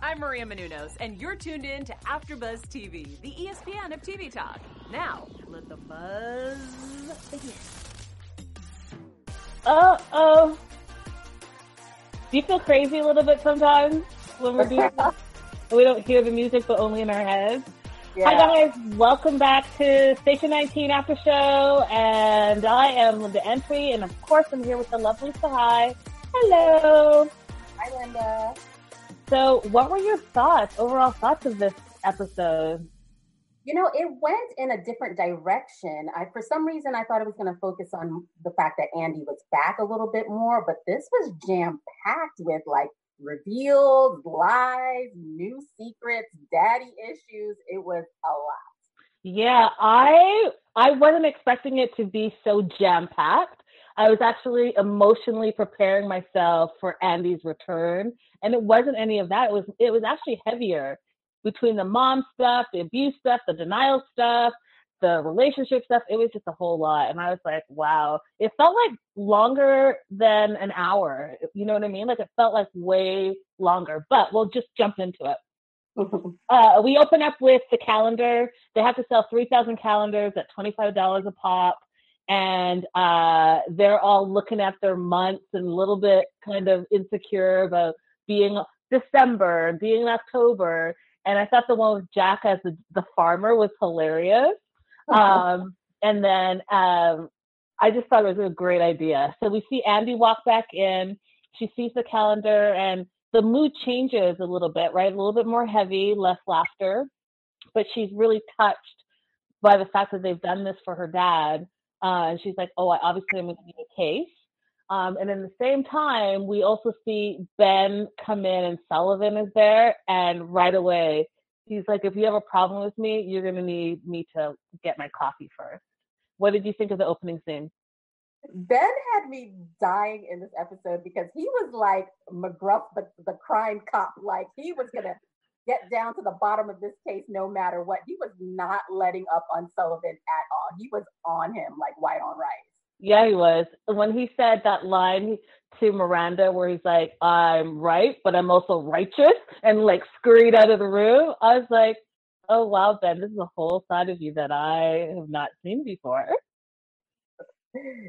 I'm Maria Menounos, and you're tuned in to AfterBuzz TV, the ESPN of TV talk. Now, let the buzz begin. Uh oh. Do you feel crazy a little bit sometimes when we're doing this? We don't hear the music, but only in our heads. Hi guys, welcome back to Station 19 After Show, and I am Linda Entry, and of course I'm here with the lovely Sahai. Hello. Hi, Linda. So, what were your thoughts, overall thoughts of this episode? You know, it went in a different direction. I, for some reason, I thought it was going to focus on the fact that Andy was back a little bit more, but this was jam packed with like reveals, lies, new secrets, daddy issues. It was a lot. Yeah, I I wasn't expecting it to be so jam packed. I was actually emotionally preparing myself for Andy's return, and it wasn't any of that. It was it was actually heavier between the mom stuff, the abuse stuff, the denial stuff, the relationship stuff. It was just a whole lot, and I was like, wow. It felt like longer than an hour. You know what I mean? Like it felt like way longer. But we'll just jump into it. Uh, we open up with the calendar. They have to sell 3,000 calendars at $25 a pop. And uh, they're all looking at their months and a little bit kind of insecure about being December, being October. And I thought the one with Jack as the, the farmer was hilarious. Um, and then um, I just thought it was a great idea. So we see Andy walk back in. She sees the calendar and the mood changes a little bit, right? A little bit more heavy, less laughter, but she's really touched by the fact that they've done this for her dad. Uh, and she's like, oh, I obviously am going to need a case. Um, and in the same time, we also see Ben come in and Sullivan is there. And right away, he's like, if you have a problem with me, you're going to need me to get my coffee first. What did you think of the opening scene? Ben had me dying in this episode because he was like McGruff, the, the crime cop. Like he was gonna get down to the bottom of this case no matter what. He was not letting up on Sullivan at all. He was on him like white on rice. Yeah, he was. When he said that line to Miranda where he's like, I'm right, but I'm also righteous, and like scurried out of the room, I was like, oh, wow, Ben, this is a whole side of you that I have not seen before.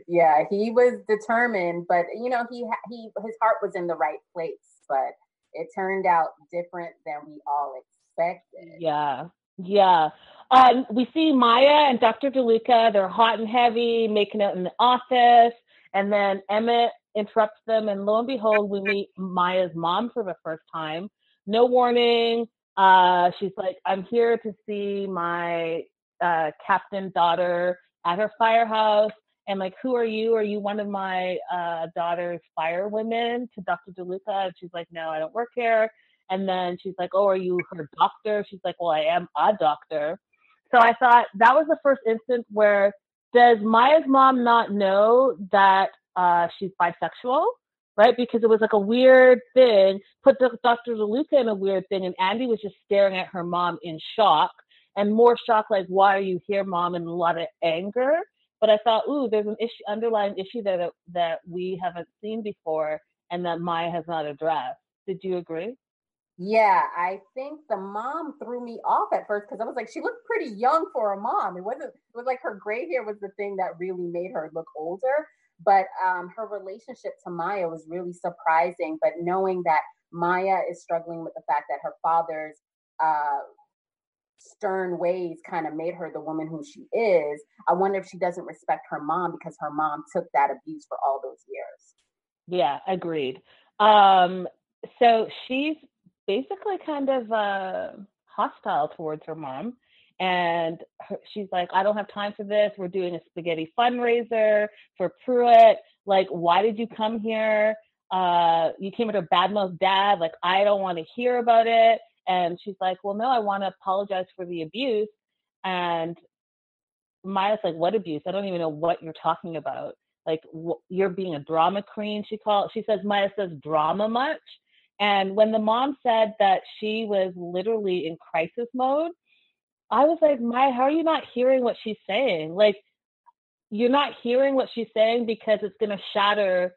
Yeah, he was determined, but you know, he ha- he his heart was in the right place, but it turned out different than we all expected. Yeah, yeah. Um, we see Maya and Dr. DeLuca. They're hot and heavy, making out in the office, and then Emmett interrupts them, and lo and behold, we meet Maya's mom for the first time. No warning. Uh, she's like, "I'm here to see my uh, captain daughter at her firehouse." And like, who are you? Are you one of my uh, daughter's firewomen to Dr. DeLuca? And she's like, no, I don't work here. And then she's like, oh, are you her doctor? She's like, well, I am a doctor. So I thought that was the first instance where does Maya's mom not know that uh, she's bisexual? Right? Because it was like a weird thing, put Dr. DeLuca in a weird thing, and Andy was just staring at her mom in shock and more shock, like, why are you here, mom? And a lot of anger but I thought, ooh, there's an issue, underlying issue there that, that we haven't seen before and that Maya has not addressed. Did you agree? Yeah, I think the mom threw me off at first because I was like, she looked pretty young for a mom. It wasn't, it was like her gray hair was the thing that really made her look older. But um, her relationship to Maya was really surprising. But knowing that Maya is struggling with the fact that her father's uh, stern ways kind of made her the woman who she is. I wonder if she doesn't respect her mom because her mom took that abuse for all those years. Yeah, agreed. Um, so she's basically kind of uh, hostile towards her mom. And her, she's like, I don't have time for this. We're doing a spaghetti fundraiser for Pruitt. Like, why did you come here? uh, you came with a badmouth dad. Like, I don't want to hear about it. And she's like, well, no, I want to apologize for the abuse. And Maya's like, what abuse? I don't even know what you're talking about. Like, wh- you're being a drama queen. She called. She says Maya says drama much. And when the mom said that she was literally in crisis mode, I was like, Maya, how are you not hearing what she's saying? Like, you're not hearing what she's saying because it's going to shatter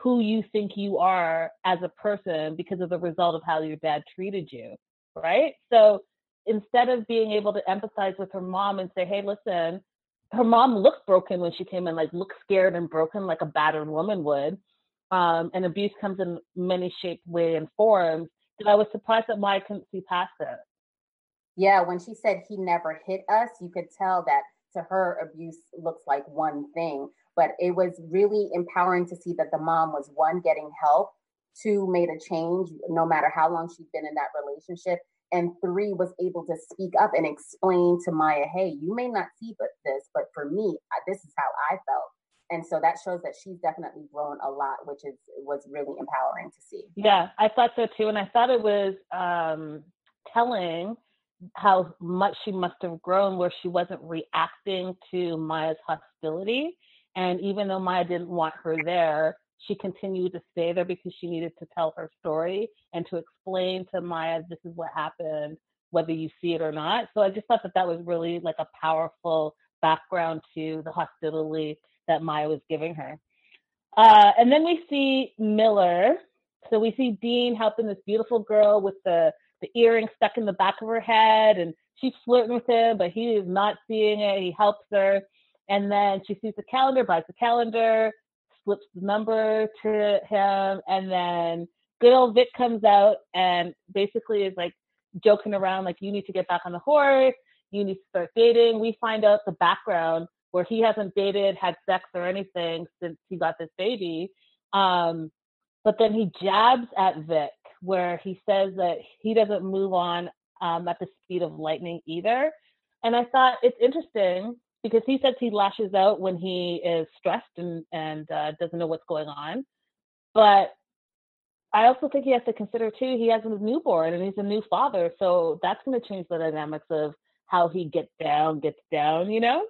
who you think you are as a person because of the result of how your dad treated you, right? So instead of being able to empathize with her mom and say, hey, listen, her mom looked broken when she came in, like looked scared and broken like a battered woman would. Um, and abuse comes in many shapes, way, and forms. And I was surprised that Maya couldn't see past it. Yeah, when she said he never hit us, you could tell that to her abuse looks like one thing but it was really empowering to see that the mom was one getting help two made a change no matter how long she'd been in that relationship and three was able to speak up and explain to maya hey you may not see but this but for me this is how i felt. And so that shows that she's definitely grown a lot which is was really empowering to see. Yeah i thought so too and i thought it was um telling how much she must have grown where she wasn't reacting to maya's hostility and even though Maya didn't want her there, she continued to stay there because she needed to tell her story and to explain to Maya, this is what happened, whether you see it or not. So I just thought that that was really like a powerful background to the hostility that Maya was giving her. Uh, and then we see Miller. So we see Dean helping this beautiful girl with the, the earring stuck in the back of her head, and she's flirting with him, but he is not seeing it. He helps her. And then she sees the calendar, buys the calendar, slips the number to him, and then good old Vic comes out and basically is like joking around, like, you need to get back on the horse, you need to start dating. We find out the background where he hasn't dated, had sex, or anything since he got this baby. Um, but then he jabs at Vic, where he says that he doesn't move on um, at the speed of lightning either. And I thought it's interesting because he says he lashes out when he is stressed and and uh, doesn't know what's going on. But I also think he has to consider too. He has a newborn and he's a new father, so that's going to change the dynamics of how he gets down, gets down. You know.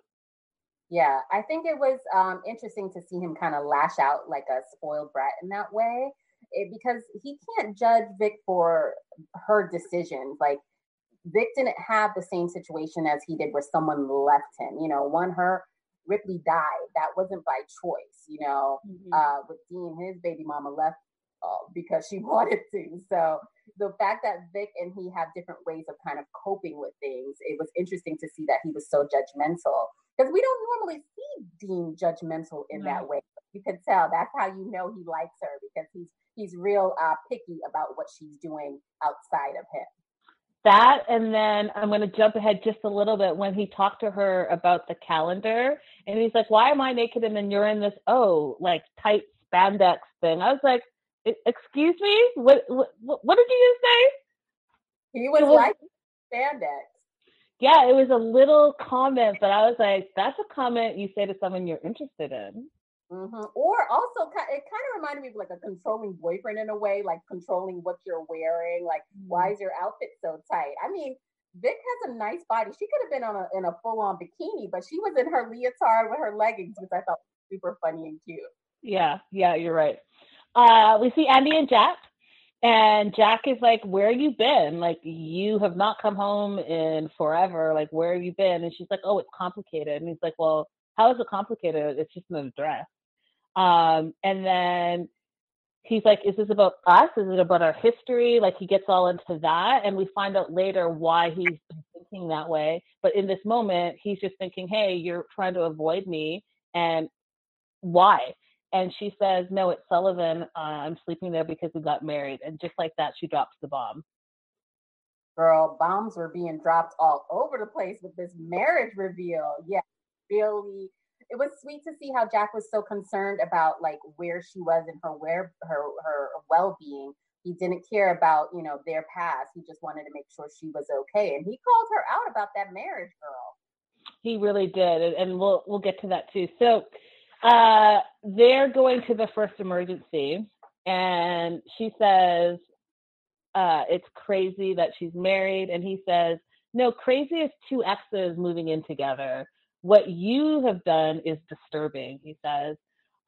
Yeah, I think it was um, interesting to see him kind of lash out like a spoiled brat in that way, it, because he can't judge Vic for her decisions. Like Vic didn't have the same situation as he did where someone left him. You know, one her Ripley died. That wasn't by choice. You know, mm-hmm. uh, with Dean, his baby mama left uh, because she wanted to. So the fact that Vic and he have different ways of kind of coping with things, it was interesting to see that he was so judgmental because we don't normally see Dean judgmental in that way. You can tell that's how you know he likes her because he's he's real uh, picky about what she's doing outside of him that and then i'm going to jump ahead just a little bit when he talked to her about the calendar and he's like why am i naked and then you're in this oh like tight spandex thing? I was like excuse me? What what, what did you just say? He was, was like spandex. Yeah it was a little comment but i was like that's a comment you say to someone you're interested in Mm-hmm. Or also, it kind of reminded me of like a controlling boyfriend in a way, like controlling what you're wearing. Like, why is your outfit so tight? I mean, Vic has a nice body. She could have been on a, in a full on bikini, but she was in her leotard with her leggings, which I thought was super funny and cute. Yeah, yeah, you're right. Uh, we see Andy and Jack, and Jack is like, "Where you been? Like, you have not come home in forever. Like, where have you been?" And she's like, "Oh, it's complicated." And he's like, "Well, how is it complicated? It's just an address." Um, and then he's like, Is this about us? Is it about our history? Like he gets all into that. And we find out later why he's thinking that way. But in this moment, he's just thinking, Hey, you're trying to avoid me. And why? And she says, No, it's Sullivan. Uh, I'm sleeping there because we got married. And just like that, she drops the bomb. Girl, bombs were being dropped all over the place with this marriage reveal. Yeah, really it was sweet to see how Jack was so concerned about like where she was and her where her her well being. He didn't care about you know their past. He just wanted to make sure she was okay, and he called her out about that marriage girl. He really did, and we'll we'll get to that too. So uh, they're going to the first emergency, and she says uh, it's crazy that she's married, and he says, "No, crazy is two exes moving in together. What you have done is disturbing," he says.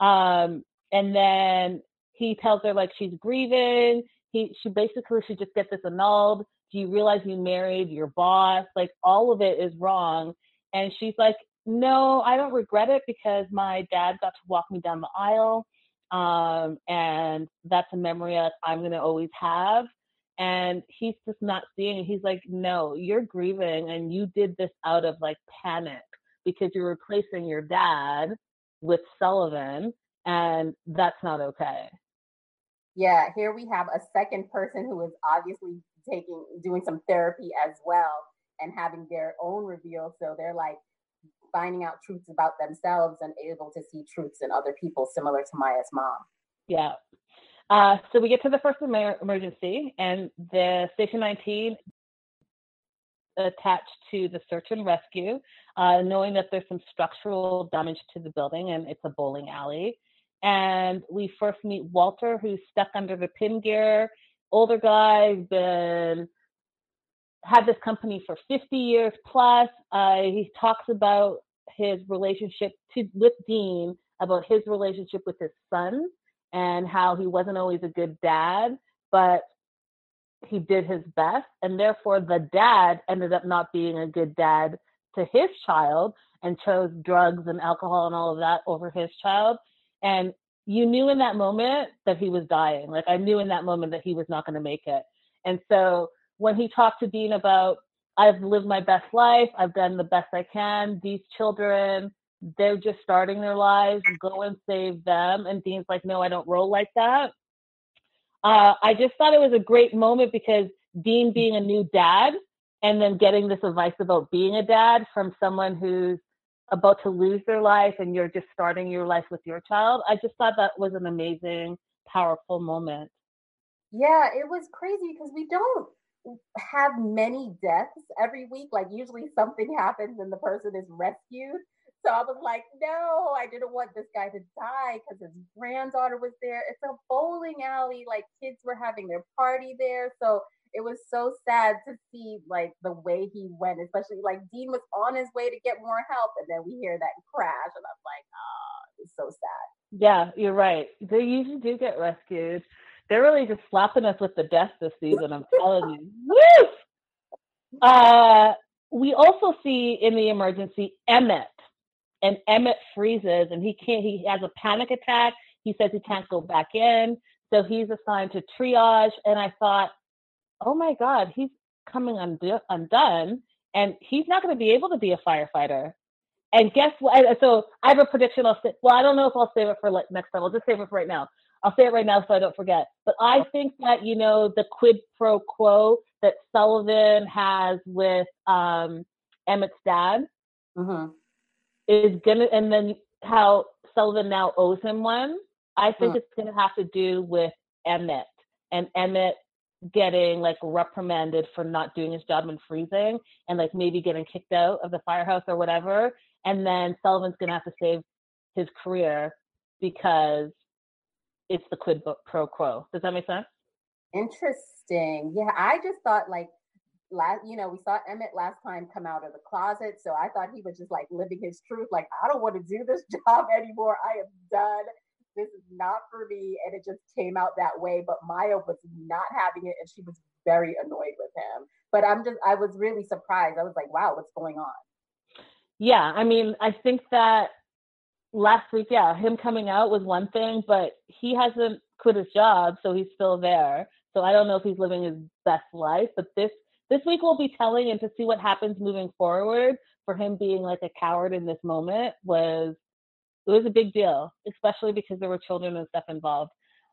Um, and then he tells her like she's grieving. He she basically should just get this annulled. Do you realize you married your boss? Like all of it is wrong. And she's like, no, I don't regret it because my dad got to walk me down the aisle. Um, and that's a memory that I'm going to always have. And he's just not seeing it. He's like, no, you're grieving and you did this out of like panic because you're replacing your dad with Sullivan. And that's not okay. Yeah, here we have a second person who is obviously taking doing some therapy as well and having their own reveal. So they're like finding out truths about themselves and able to see truths in other people, similar to Maya's mom. Yeah. Uh, so we get to the first emer- emergency, and the Station 19 attached to the search and rescue, uh, knowing that there's some structural damage to the building and it's a bowling alley. And we first meet Walter, who's stuck under the pin gear. Older guy, been had this company for 50 years plus. Uh, he talks about his relationship to, with Dean, about his relationship with his son, and how he wasn't always a good dad, but he did his best, and therefore the dad ended up not being a good dad to his child and chose drugs and alcohol and all of that over his child. And you knew in that moment that he was dying. Like I knew in that moment that he was not going to make it. And so when he talked to Dean about, I've lived my best life, I've done the best I can, these children, they're just starting their lives, go and save them. And Dean's like, no, I don't roll like that. Uh, I just thought it was a great moment because Dean being a new dad and then getting this advice about being a dad from someone who's about to lose their life and you're just starting your life with your child. I just thought that was an amazing, powerful moment. Yeah, it was crazy because we don't have many deaths every week. Like usually something happens and the person is rescued. So I was like, no, I didn't want this guy to die because his granddaughter was there. It's a bowling alley. Like kids were having their party there. So it was so sad to see like the way he went, especially like Dean was on his way to get more help, and then we hear that crash, and I'm like, oh, it's so sad. Yeah, you're right. They usually do get rescued. They're really just slapping us with the death this season. I'm telling you. Woo! Uh, we also see in the emergency Emmett, and Emmett freezes, and he can't. He has a panic attack. He says he can't go back in, so he's assigned to triage. And I thought, oh my God, he's coming undo- undone and he's not going to be able to be a firefighter. And guess what? So I have a prediction. I'll say, well, I don't know if I'll save it for like next time. I'll just save it for right now. I'll say it right now so I don't forget. But I think that, you know, the quid pro quo that Sullivan has with um, Emmett's dad mm-hmm. is going to, and then how Sullivan now owes him one. I think mm. it's going to have to do with Emmett and Emmett getting like reprimanded for not doing his job and freezing and like maybe getting kicked out of the firehouse or whatever. And then Sullivan's gonna have to save his career because it's the quid pro quo. Does that make sense? Interesting. Yeah, I just thought like last, you know, we saw Emmett last time come out of the closet, so I thought he was just like living his truth. Like, I don't want to do this job anymore. I am done this is not for me. And it just came out that way. But Maya was not having it and she was very annoyed with him. But I'm just, I was really surprised. I was like, wow, what's going on? Yeah. I mean, I think that last week, yeah, him coming out was one thing, but he hasn't quit his job. So he's still there. So I don't know if he's living his best life, but this, this week will be telling and to see what happens moving forward for him being like a coward in this moment was it was a big deal, especially because there were children and stuff involved.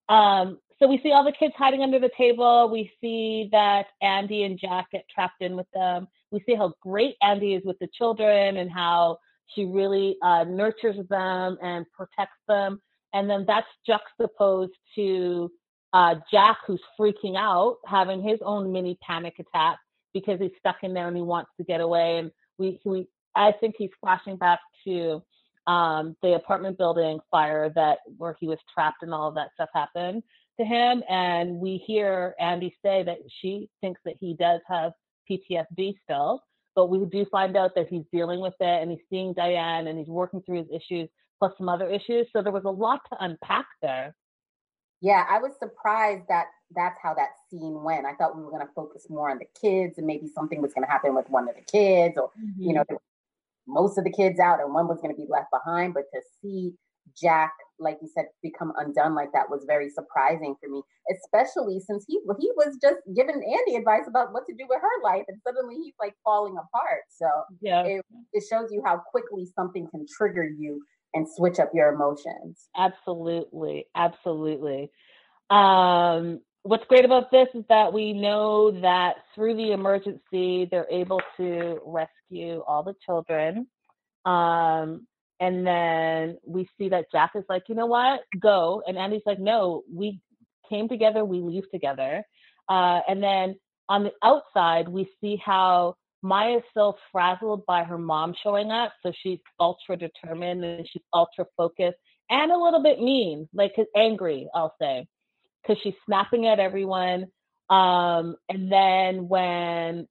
Um, so we see all the kids hiding under the table. We see that Andy and Jack get trapped in with them. We see how great Andy is with the children and how she really uh, nurtures them and protects them. And then that's juxtaposed to uh, Jack, who's freaking out, having his own mini panic attack because he's stuck in there and he wants to get away. And we, we I think he's flashing back to um, the apartment building fire that where he was trapped and all of that stuff happened. to him. And we hear Andy say that she thinks that he does have PTSD still, but we do find out that he's dealing with it and he's seeing Diane and he's working through his issues plus some other issues. So there was a lot to unpack there. Yeah, I was surprised that that's how that scene went. I thought we were going to focus more on the kids and maybe something was going to happen with one of the kids or, mm-hmm. you know, most of the kids out and one was going to be left behind. But to see Jack, like you said, become undone like that was very surprising for me, especially since he he was just giving Andy advice about what to do with her life, and suddenly he's like falling apart. So yeah, it, it shows you how quickly something can trigger you and switch up your emotions. Absolutely, absolutely. Um, what's great about this is that we know that through the emergency, they're able to rescue all the children. Um, and then we see that Jack is like, you know what, go. And Andy's like, no, we came together, we leave together. Uh, and then on the outside, we see how Maya's still frazzled by her mom showing up. So she's ultra determined and she's ultra focused and a little bit mean, like angry, I'll say, because she's snapping at everyone. Um, and then when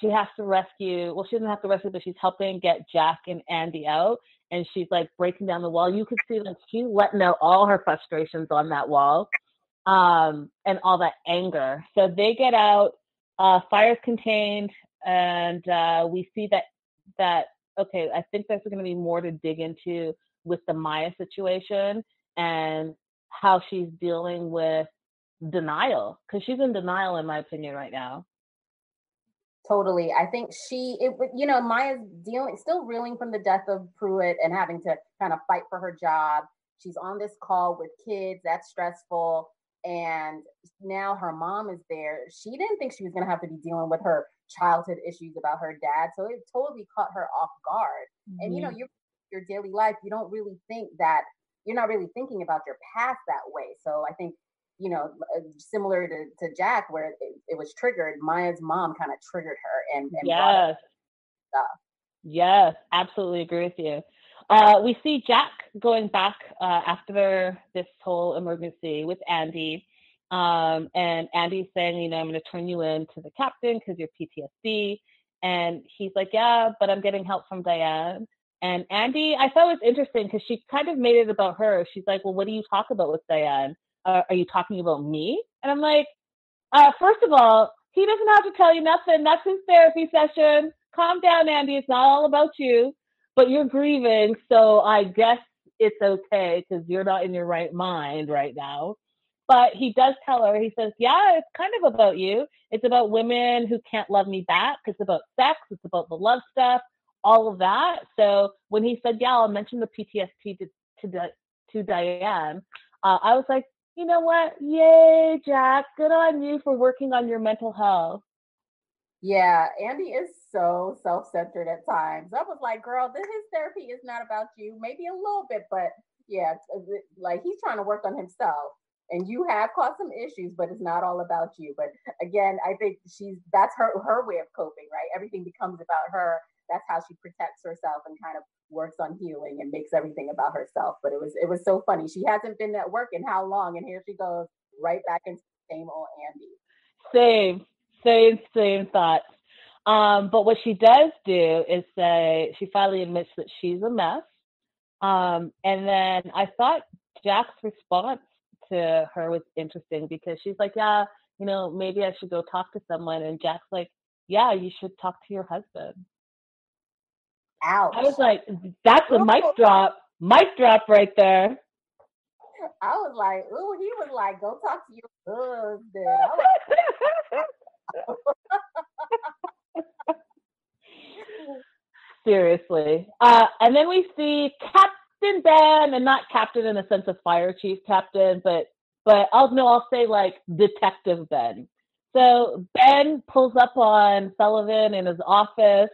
she has to rescue. Well, she doesn't have to rescue, but she's helping get Jack and Andy out. And she's like breaking down the wall. You could see that she's letting out all her frustrations on that wall, um, and all that anger. So they get out. Uh, fire's contained, and uh, we see that that okay. I think there's going to be more to dig into with the Maya situation and how she's dealing with denial because she's in denial, in my opinion, right now. Totally. I think she, it, you know, Maya's dealing, still reeling from the death of Pruitt and having to kind of fight for her job. She's on this call with kids. That's stressful. And now her mom is there. She didn't think she was going to have to be dealing with her childhood issues about her dad. So it totally caught her off guard. Mm-hmm. And, you know, mm-hmm. your, your daily life, you don't really think that, you're not really thinking about your past that way. So I think you know, uh, similar to, to Jack, where it, it was triggered, Maya's mom kind of triggered her and, and yes. stuff. Yes, absolutely agree with you. Uh, we see Jack going back uh, after this whole emergency with Andy. Um, and Andy's saying, you know, I'm going to turn you in to the captain because you're PTSD. And he's like, yeah, but I'm getting help from Diane. And Andy, I thought it was interesting because she kind of made it about her. She's like, well, what do you talk about with Diane? uh, are you talking about me? And I'm like, uh, first of all, he doesn't have to tell you nothing. That's his therapy session. Calm down, Andy. It's not all about you, but you're grieving. So I guess it's okay because you're not in your right mind right now. But he does tell her, he says, Yeah, it's kind of about you. It's about women who can't love me back. It's about sex. It's about the love stuff, all of that. So when he said, Yeah, I'll mention the PTSD to, to, to Diane, uh, I was like, you know what? Yay, Jack. Good on you for working on your mental health. Yeah, Andy is so self centered at times. I was like, girl, this, his therapy is not about you. Maybe a little bit, but yeah, like he's trying to work on himself. And you have caused some issues, but it's not all about you. But again, I think she's that's her her way of coping, right? Everything becomes about her. That's how she protects herself and kind of works on healing and makes everything about herself. But it was it was so funny. She hasn't been at work in how long, and here she goes right back into the same old Andy. Same, same, same thoughts. Um, but what she does do is say she finally admits that she's a mess. Um, and then I thought Jack's response to her was interesting because she's like, Yeah, you know, maybe I should go talk to someone. And Jack's like, Yeah, you should talk to your husband. Ouch. I was like, that's a mic drop. Mic drop right there. I was like, ooh, he was like, go talk to your husband. Seriously. Uh, and then we see Captain Ben, and not captain in the sense of fire chief captain, but but I'll no, I'll say like Detective Ben. So Ben pulls up on Sullivan in his office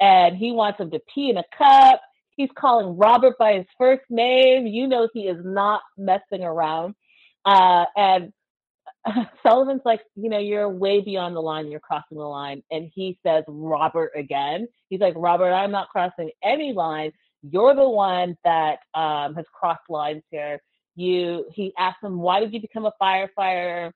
and he wants him to pee in a cup. He's calling Robert by his first name. You know he is not messing around. Uh, and Sullivan's like, you know, you're way beyond the line. You're crossing the line. And he says, Robert again. He's like, Robert, I'm not crossing any line. You're the one that um, has crossed lines here. You, he asks him, why did you become a firefighter?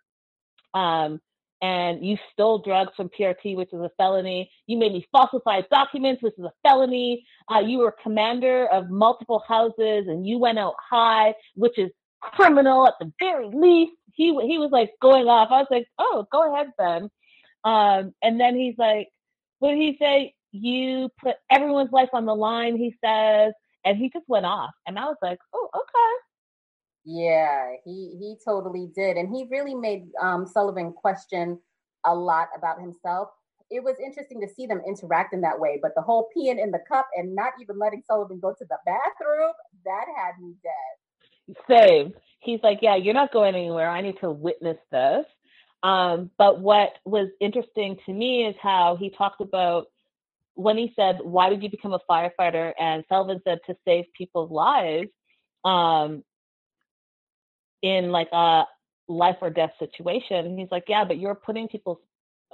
Um, and you stole drugs from PRT, which is a felony. You made me falsify documents, which is a felony. Uh, you were commander of multiple houses, and you went out high, which is criminal at the very least. He he was like going off. I was like, oh, go ahead, Ben. Um, and then he's like, what did he say? You put everyone's life on the line. He says, and he just went off. And I was like, oh, okay. Yeah, he he totally did, and he really made um, Sullivan question a lot about himself. It was interesting to see them interact in that way, but the whole peeing in the cup and not even letting Sullivan go to the bathroom that had me dead. Same. He's like, yeah, you're not going anywhere. I need to witness this. Um, but what was interesting to me is how he talked about when he said, "Why did you become a firefighter?" and Sullivan said, "To save people's lives." Um, in like a life or death situation. And he's like, yeah, but you're putting people's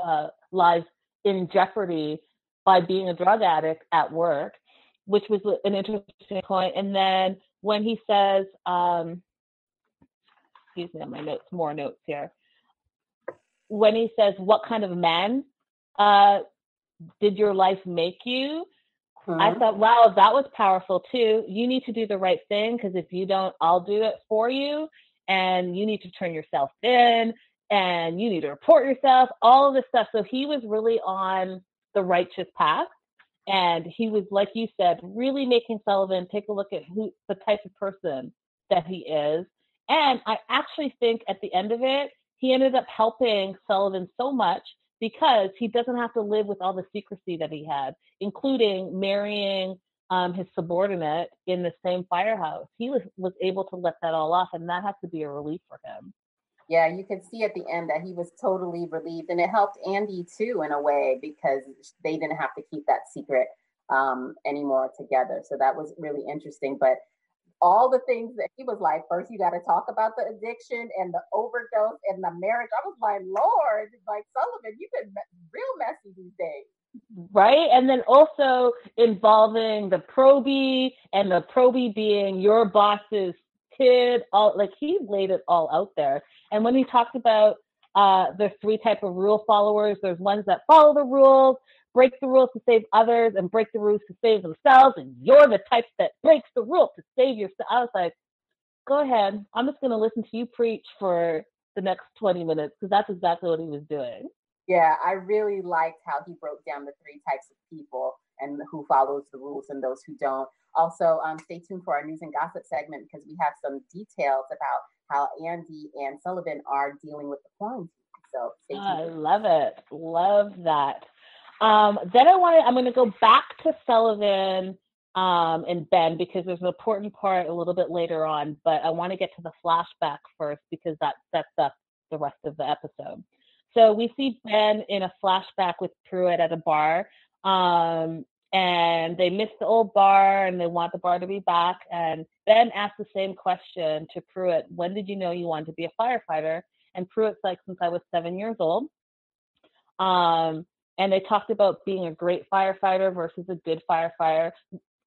uh, lives in jeopardy by being a drug addict at work, which was an interesting point. And then when he says, um, excuse me on my notes, more notes here. When he says, what kind of man uh, did your life make you? Mm-hmm. I thought, wow, that was powerful too. You need to do the right thing because if you don't, I'll do it for you and you need to turn yourself in and you need to report yourself, all of this stuff. So he was really on the righteous path. And he was, like you said, really making Sullivan take a look at who the type of person that he is. And I actually think at the end of it, he ended up helping Sullivan so much because he doesn't have to live with all the secrecy that he had, including marrying um, his subordinate in the same firehouse. He was was able to let that all off, and that has to be a relief for him. Yeah, you could see at the end that he was totally relieved, and it helped Andy too in a way because they didn't have to keep that secret um, anymore together. So that was really interesting. But all the things that he was like, first you got to talk about the addiction and the overdose and the marriage. I was like, Lord, like Sullivan, you've been real messy these days right? And then also involving the probie and the probie being your boss's kid. All like he laid it all out there. And when he talked about uh, the three type of rule followers, there's ones that follow the rules, break the rules to save others, and break the rules to save themselves. And you're the type that breaks the rule to save yourself. I was like, go ahead. I'm just going to listen to you preach for the next 20 minutes because that's exactly what he was doing. Yeah, I really liked how he broke down the three types of people and who follows the rules and those who don't. Also, um, stay tuned for our news and gossip segment because we have some details about how Andy and Sullivan are dealing with the quarantine. So stay tuned. I love it. Love that. Um, then I want to. I'm going to go back to Sullivan um, and Ben because there's an important part a little bit later on. But I want to get to the flashback first because that sets up the rest of the episode. So we see Ben in a flashback with Pruitt at a bar. Um, and they miss the old bar and they want the bar to be back. And Ben asks the same question to Pruitt When did you know you wanted to be a firefighter? And Pruitt's like, Since I was seven years old. Um, and they talked about being a great firefighter versus a good firefighter,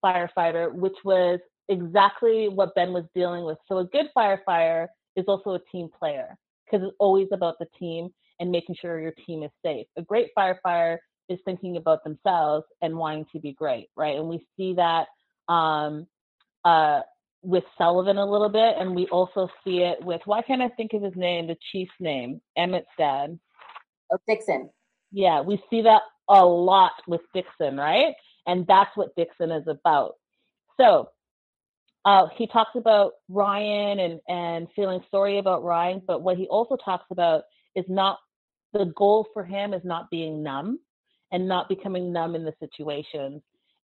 firefighter, which was exactly what Ben was dealing with. So a good firefighter is also a team player because it's always about the team and making sure your team is safe. A great firefighter is thinking about themselves and wanting to be great, right? And we see that um, uh, with Sullivan a little bit, and we also see it with why can't I think of his name? The chief's name, Emmett's dad. Oh, Dixon. Yeah, we see that a lot with Dixon, right? And that's what Dixon is about. So uh, he talks about Ryan and and feeling sorry about Ryan, but what he also talks about is not the goal for him is not being numb and not becoming numb in the situations.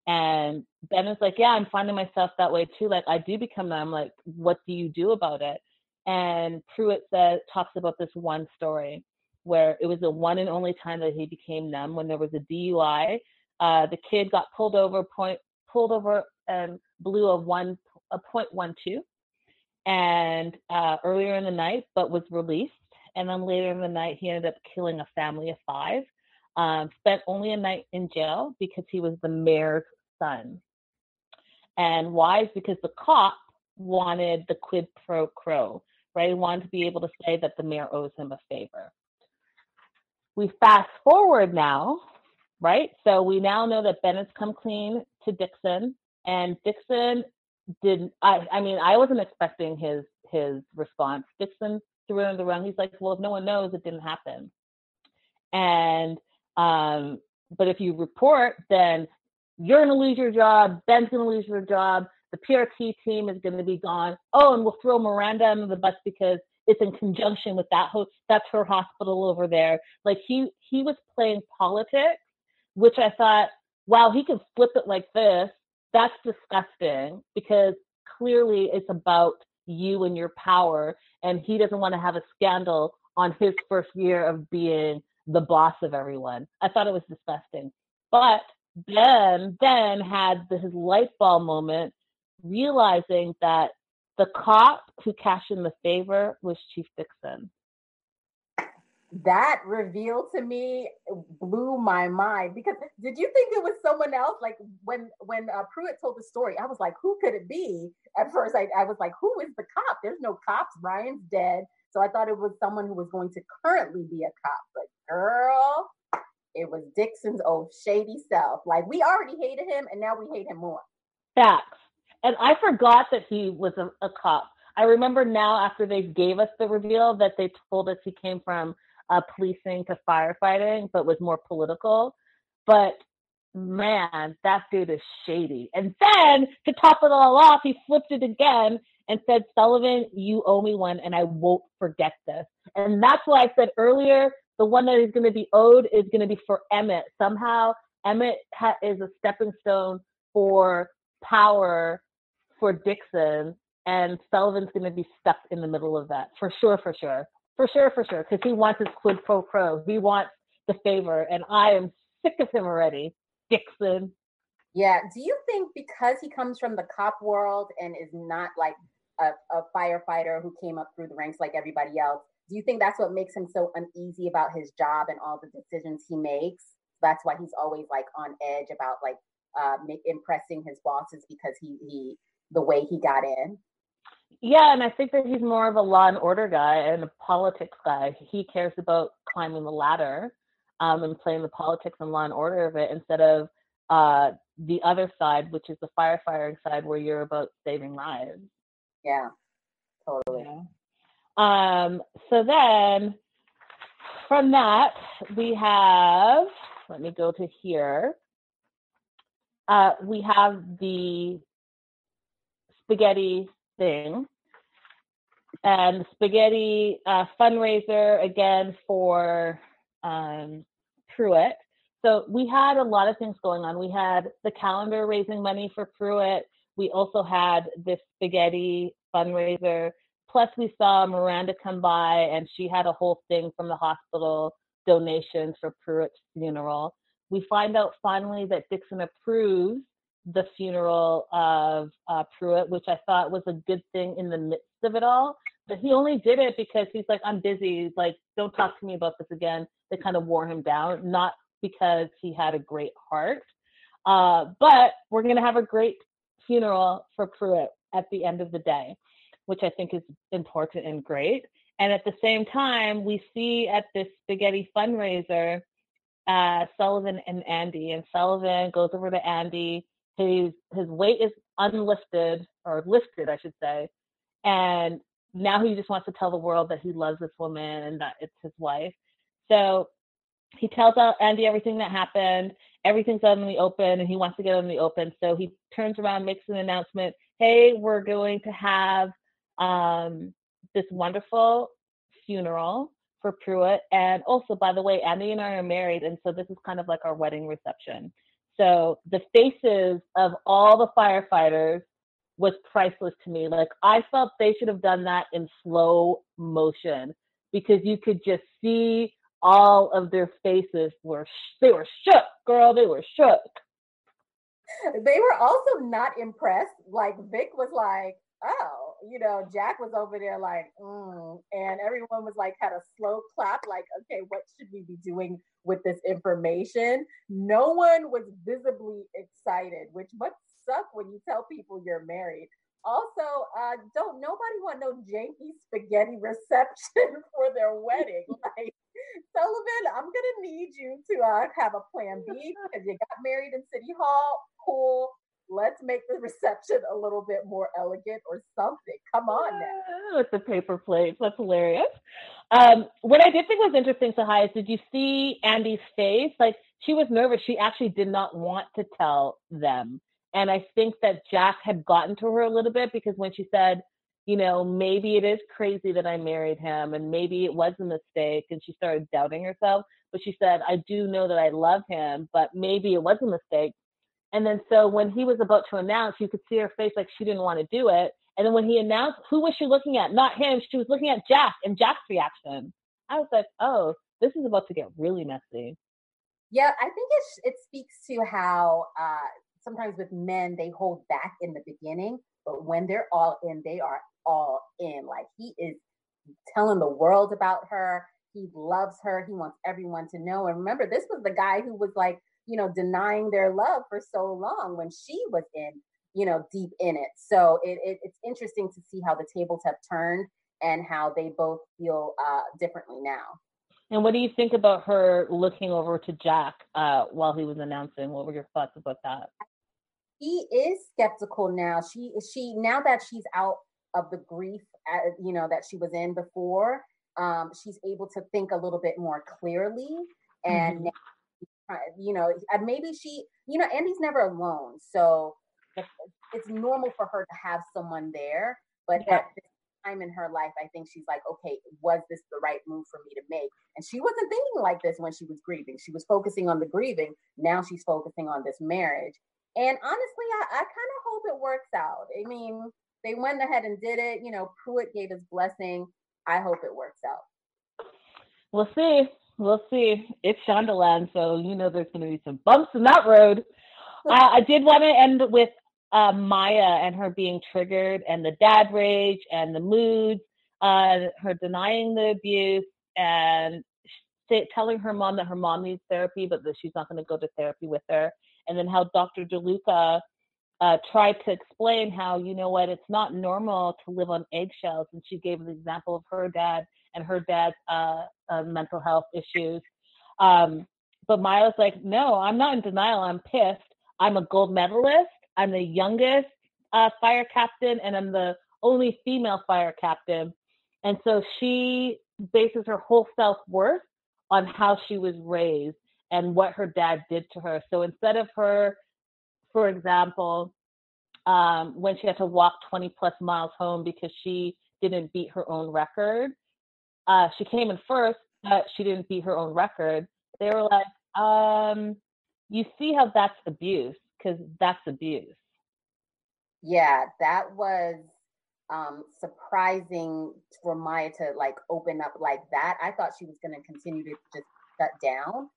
And Ben is like, yeah, I'm finding myself that way too. Like I do become numb. Like, what do you do about it? And Pruitt says talks about this one story where it was the one and only time that he became numb when there was a DUI. Uh, the kid got pulled over, point pulled over and blew a one a point one two, and uh, earlier in the night, but was released and then later in the night he ended up killing a family of five. Um, spent only a night in jail because he was the mayor's son. And why? Is because the cop wanted the quid pro quo, right? He wanted to be able to say that the mayor owes him a favor. We fast forward now, right? So we now know that Bennett's come clean to Dixon, and Dixon did. I, I mean, I wasn't expecting his his response. Dixon threw it rug. He's like, "Well, if no one knows, it didn't happen." And um, but if you report, then you're going to lose your job. Ben's going to lose your job. The PRT team is going to be gone. Oh, and we'll throw Miranda under the bus because it's in conjunction with that host. That's her hospital over there. Like he he was playing politics, which I thought, wow, he can flip it like this. That's disgusting because clearly it's about you and your power, and he doesn't want to have a scandal on his first year of being the boss of everyone. I thought it was disgusting. But Ben then had his light bulb moment, realizing that the cop who cashed in the favor was Chief Dixon. That reveal to me blew my mind because did you think it was someone else? Like when when uh, Pruitt told the story, I was like, who could it be? At first, I, I was like, who is the cop? There's no cops. Ryan's dead. So I thought it was someone who was going to currently be a cop. But girl, it was Dixon's old shady self. Like we already hated him, and now we hate him more. Facts. And I forgot that he was a, a cop. I remember now after they gave us the reveal that they told us he came from uh, policing to firefighting, but was more political. But man, that dude is shady. And then to top it all off, he flipped it again and said, Sullivan, you owe me one and I won't forget this. And that's why I said earlier, the one that is going to be owed is going to be for Emmett. Somehow, Emmett ha- is a stepping stone for power for Dixon, and Sullivan's going to be stuck in the middle of that for sure, for sure, for sure, for sure, because he wants his quid pro quo. He wants the favor, and I am sick of him already, Dixon. Yeah. Do you think because he comes from the cop world and is not like a, a firefighter who came up through the ranks like everybody else. Do you think that's what makes him so uneasy about his job and all the decisions he makes? That's why he's always like on edge about like uh, impressing his bosses because he he the way he got in. Yeah, and I think that he's more of a law and order guy and a politics guy. He cares about climbing the ladder um, and playing the politics and law and order of it instead of uh, the other side, which is the firefighting side, where you're about saving lives. Yeah, totally. Yeah. Um, so then from that, we have, let me go to here. Uh, we have the spaghetti thing and spaghetti uh, fundraiser again for um, Pruitt. So we had a lot of things going on. We had the calendar raising money for Pruitt. We also had this spaghetti fundraiser. Plus, we saw Miranda come by and she had a whole thing from the hospital donations for Pruitt's funeral. We find out finally that Dixon approves the funeral of uh, Pruitt, which I thought was a good thing in the midst of it all. But he only did it because he's like, I'm busy. Like, don't talk to me about this again. They kind of wore him down, not because he had a great heart. Uh, but we're going to have a great funeral for Pruitt at the end of the day, which I think is important and great. And at the same time, we see at this spaghetti fundraiser uh, Sullivan and Andy, and Sullivan goes over to Andy. His his weight is unlifted or lifted, I should say, and now he just wants to tell the world that he loves this woman and that it's his wife. So he tells Andy everything that happened. Everything's out in the open, and he wants to get out in the open. So he turns around, makes an announcement. Hey, we're going to have um, this wonderful funeral for Pruitt. And also, by the way, Andy and I are married, and so this is kind of like our wedding reception. So the faces of all the firefighters was priceless to me. Like I felt they should have done that in slow motion because you could just see all of their faces were they were shook, girl. They were shook. They were also not impressed. Like Vic was like, "Oh, you know." Jack was over there like, mm. and everyone was like, had a slow clap. Like, okay, what should we be doing with this information? No one was visibly excited, which must suck when you tell people you're married. also, uh, don't nobody want no janky spaghetti reception for their wedding. Like Sullivan, I'm gonna need you to uh, have a plan B because you got married in City Hall. Cool. Let's make the reception a little bit more elegant or something. Come on now. With the paper plates. That's hilarious. Um, what I did think was interesting, Sahai, is did you see Andy's face? Like she was nervous. She actually did not want to tell them. And I think that Jack had gotten to her a little bit because when she said, you know, maybe it is crazy that I married him and maybe it was a mistake. And she started doubting herself. But she said, I do know that I love him, but maybe it was a mistake. And then so when he was about to announce, you could see her face like she didn't want to do it. And then when he announced, who was she looking at? Not him. She was looking at Jack and Jack's reaction. I was like, oh, this is about to get really messy. Yeah, I think it it speaks to how uh, sometimes with men they hold back in the beginning, but when they're all in, they are all in. Like he is telling the world about her. He loves her. He wants everyone to know. And remember, this was the guy who was like, you know, denying their love for so long when she was in, you know, deep in it. So it, it it's interesting to see how the tables have turned and how they both feel uh, differently now. And what do you think about her looking over to Jack uh, while he was announcing? What were your thoughts about that? He is skeptical now. She she now that she's out of the grief, uh, you know, that she was in before. Um, she's able to think a little bit more clearly, and mm-hmm. now, you know, maybe she, you know, Andy's never alone, so it's normal for her to have someone there. But yeah. at this time in her life, I think she's like, okay, was this the right move for me to make? And she wasn't thinking like this when she was grieving. She was focusing on the grieving. Now she's focusing on this marriage. And honestly, I, I kind of hope it works out. I mean, they went ahead and did it. You know, Pruitt gave his blessing. I hope it works out. We'll see. We'll see. It's Shondaland, so you know there's going to be some bumps in that road. I did want to end with uh, Maya and her being triggered and the dad rage and the moods, uh, her denying the abuse and telling her mom that her mom needs therapy, but that she's not going to go to therapy with her. And then how Dr. DeLuca uh, tried to explain how, you know what, it's not normal to live on eggshells. And she gave an example of her dad and her dad's uh, uh, mental health issues. Um, but Maya was like, no, I'm not in denial. I'm pissed. I'm a gold medalist. I'm the youngest uh, fire captain, and I'm the only female fire captain. And so she bases her whole self worth on how she was raised and what her dad did to her. So instead of her, for example, um, when she had to walk 20 plus miles home because she didn't beat her own record, uh, she came in first, but she didn't beat her own record. They were like, um, you see how that's abuse because that's abuse. Yeah, that was um surprising for Maya to like open up like that. I thought she was going to continue to just shut down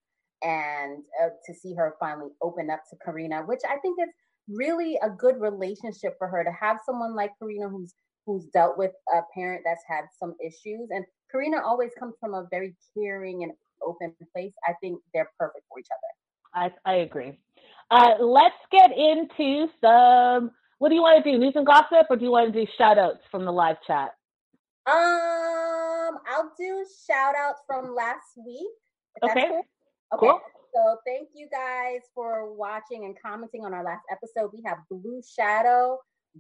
and uh, to see her finally open up to Carina, which I think is really a good relationship for her to have someone like Carina who's who's dealt with a parent that's had some issues and Carina always comes from a very caring and open place. I think they're perfect for each other. I I agree. Uh, let's get into some. What do you want to do? News and gossip, or do you want to do shout outs from the live chat? Um, I'll do shout outs from last week. Okay. Cool. Okay. Cool. So thank you guys for watching and commenting on our last episode. We have Blue Shadow,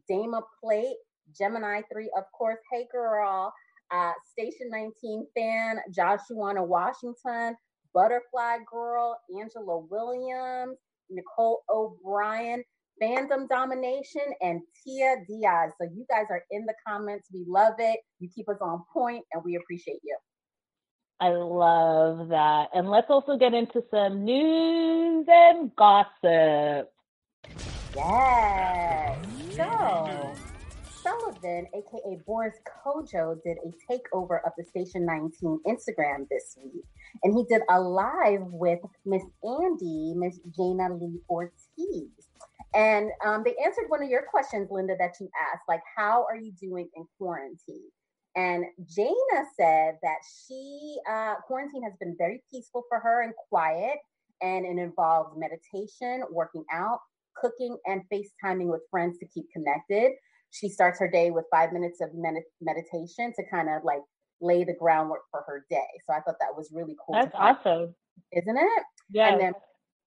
Dama Plate, Gemini 3, of course. Hey girl, uh, Station 19 fan, Joshua Washington, Butterfly Girl, Angela Williams, Nicole O'Brien, Fandom Domination, and Tia Diaz. So you guys are in the comments. We love it. You keep us on point, and we appreciate you. I love that. And let's also get into some news and gossip. Yes. So, Sullivan, aka Boris Kodjoe, did a takeover of the Station 19 Instagram this week. And he did a live with Miss Andy, Miss Jaina Lee Ortiz. And um, they answered one of your questions, Linda, that you asked, like, how are you doing in quarantine? And Jaina said that she, uh, quarantine has been very peaceful for her and quiet, and it involves meditation, working out, cooking, and FaceTiming with friends to keep connected. she starts her day with five minutes of med- meditation to kind of like lay the groundwork for her day. So I thought that was really cool. That's awesome, isn't it? Yeah. And then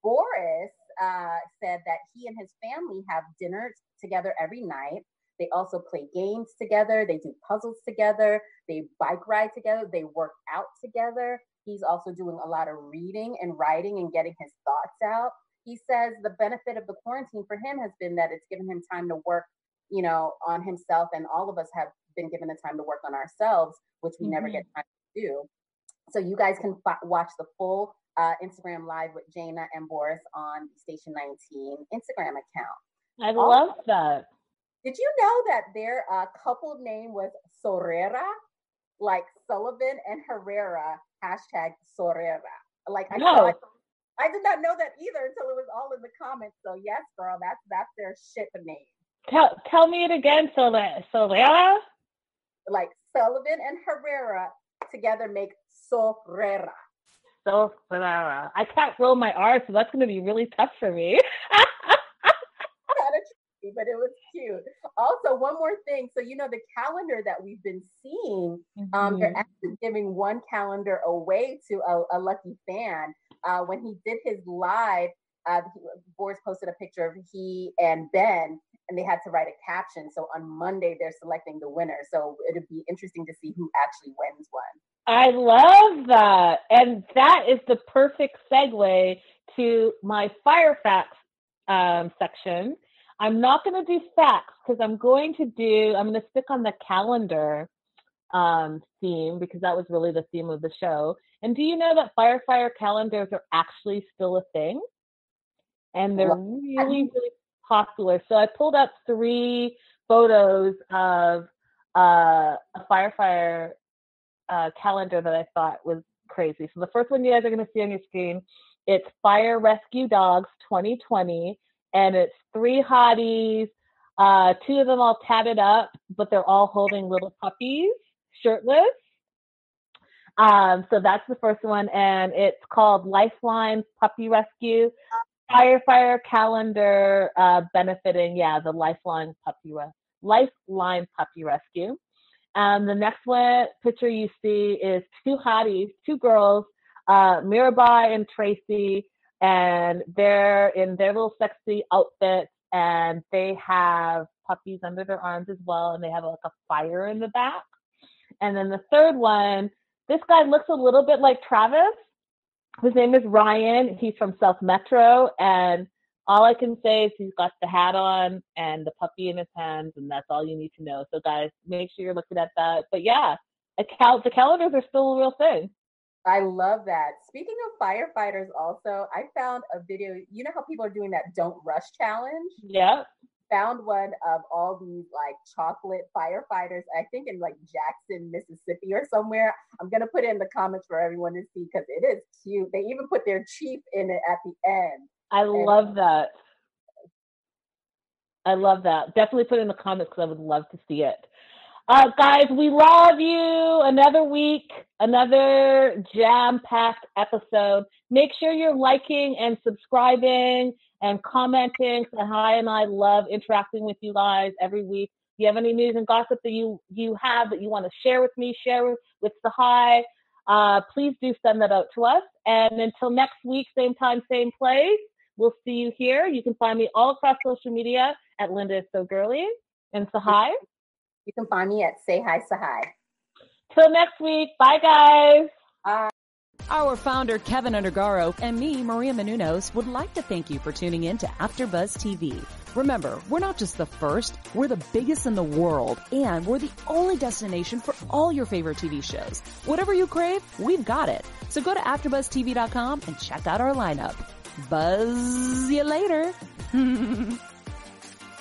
Boris uh, said that he and his family have dinner together every night. They also play games together. They do puzzles together. They bike ride together. They work out together. He's also doing a lot of reading and writing and getting his thoughts out. He says the benefit of the quarantine for him has been that it's given him time to work, you know, on himself. And all of us have been given the time to work on ourselves, which we mm-hmm. never get time to do. So you guys can f- watch the full uh, Instagram live with Jaina and Boris on Station 19 Instagram account. I also, love that. Did you know that their uh, couple name was Sorera? Like Sullivan and Herrera, hashtag Sorera. Like I no. Thought, I did not know that either until it was all in the comments. So yes, girl, that's that's their ship name. Tell tell me it again, Sorera. Like Sullivan and Herrera together make Sorera. Sorera. I can't roll my R, so that's going to be really tough for me. but it was. Also, one more thing. So, you know, the calendar that we've been seeing, mm-hmm. um, they're actually giving one calendar away to a, a lucky fan. Uh, when he did his live, uh, Boris posted a picture of he and Ben, and they had to write a caption. So on Monday, they're selecting the winner. So it'd be interesting to see who actually wins one. I love that. And that is the perfect segue to my Fyre Facts um, section I'm not going to do facts because I'm going to do, I'm going to stick on the calendar um, theme because that was really the theme of the show. And do you know that firefighter calendars are actually still a thing? And they're really, really popular. So I pulled up three photos of uh, a firefighter uh, calendar that I thought was crazy. So the first one you guys are going to see on your screen, it's Fire Rescue Dogs 2020 and it's three hotties. Uh, two of them all tatted up, but they're all holding little puppies, shirtless. Um, so that's the first one, and it's called Lifeline Puppy Rescue Firefighter Calendar, uh, benefiting yeah the Lifeline Puppy Re- Lifeline Puppy Rescue. And the next one picture you see is two hotties, two girls, uh, Mirabai and Tracy and they're in their little sexy outfits and they have puppies under their arms as well and they have like a fire in the back. And then the third one this guy looks a little bit like travis. His name is ryan. He's from south metro and all i can say is he's got the hat on and the puppy in his hands and that's all you need to know. So guys make sure you're looking at that. But yeah cal- the calendars are still a real thing I love that. Speaking of firefighters, also, I found a video. You know how people are doing that don't rush challenge? Yeah. Found one of all these like chocolate firefighters, I think in like Jackson, Mississippi or somewhere. I'm going to put it in the comments for everyone to see because it is cute. They even put their chief in it at the end. I and love that. I love that. Definitely put it in the comments because I would love to see it. Uh, guys, we love you. Another week, another jam packed episode. Make sure you're liking and subscribing and commenting. Hi and I love interacting with you guys every week. If you have any news and gossip that you, you have that you want to share with me, share with, with Sahai, uh, please do send that out to us. And until next week, same time, same place, we'll see you here. You can find me all across social media at Linda is So Girly and Sahai. You can find me at Say Hi Sahai. Till next week. Bye, guys. Bye. Our founder, Kevin Undergaro, and me, Maria Menounos, would like to thank you for tuning in to AfterBuzz TV. Remember, we're not just the first, we're the biggest in the world, and we're the only destination for all your favorite TV shows. Whatever you crave, we've got it. So go to AfterBuzzTV.com and check out our lineup. Buzz you later.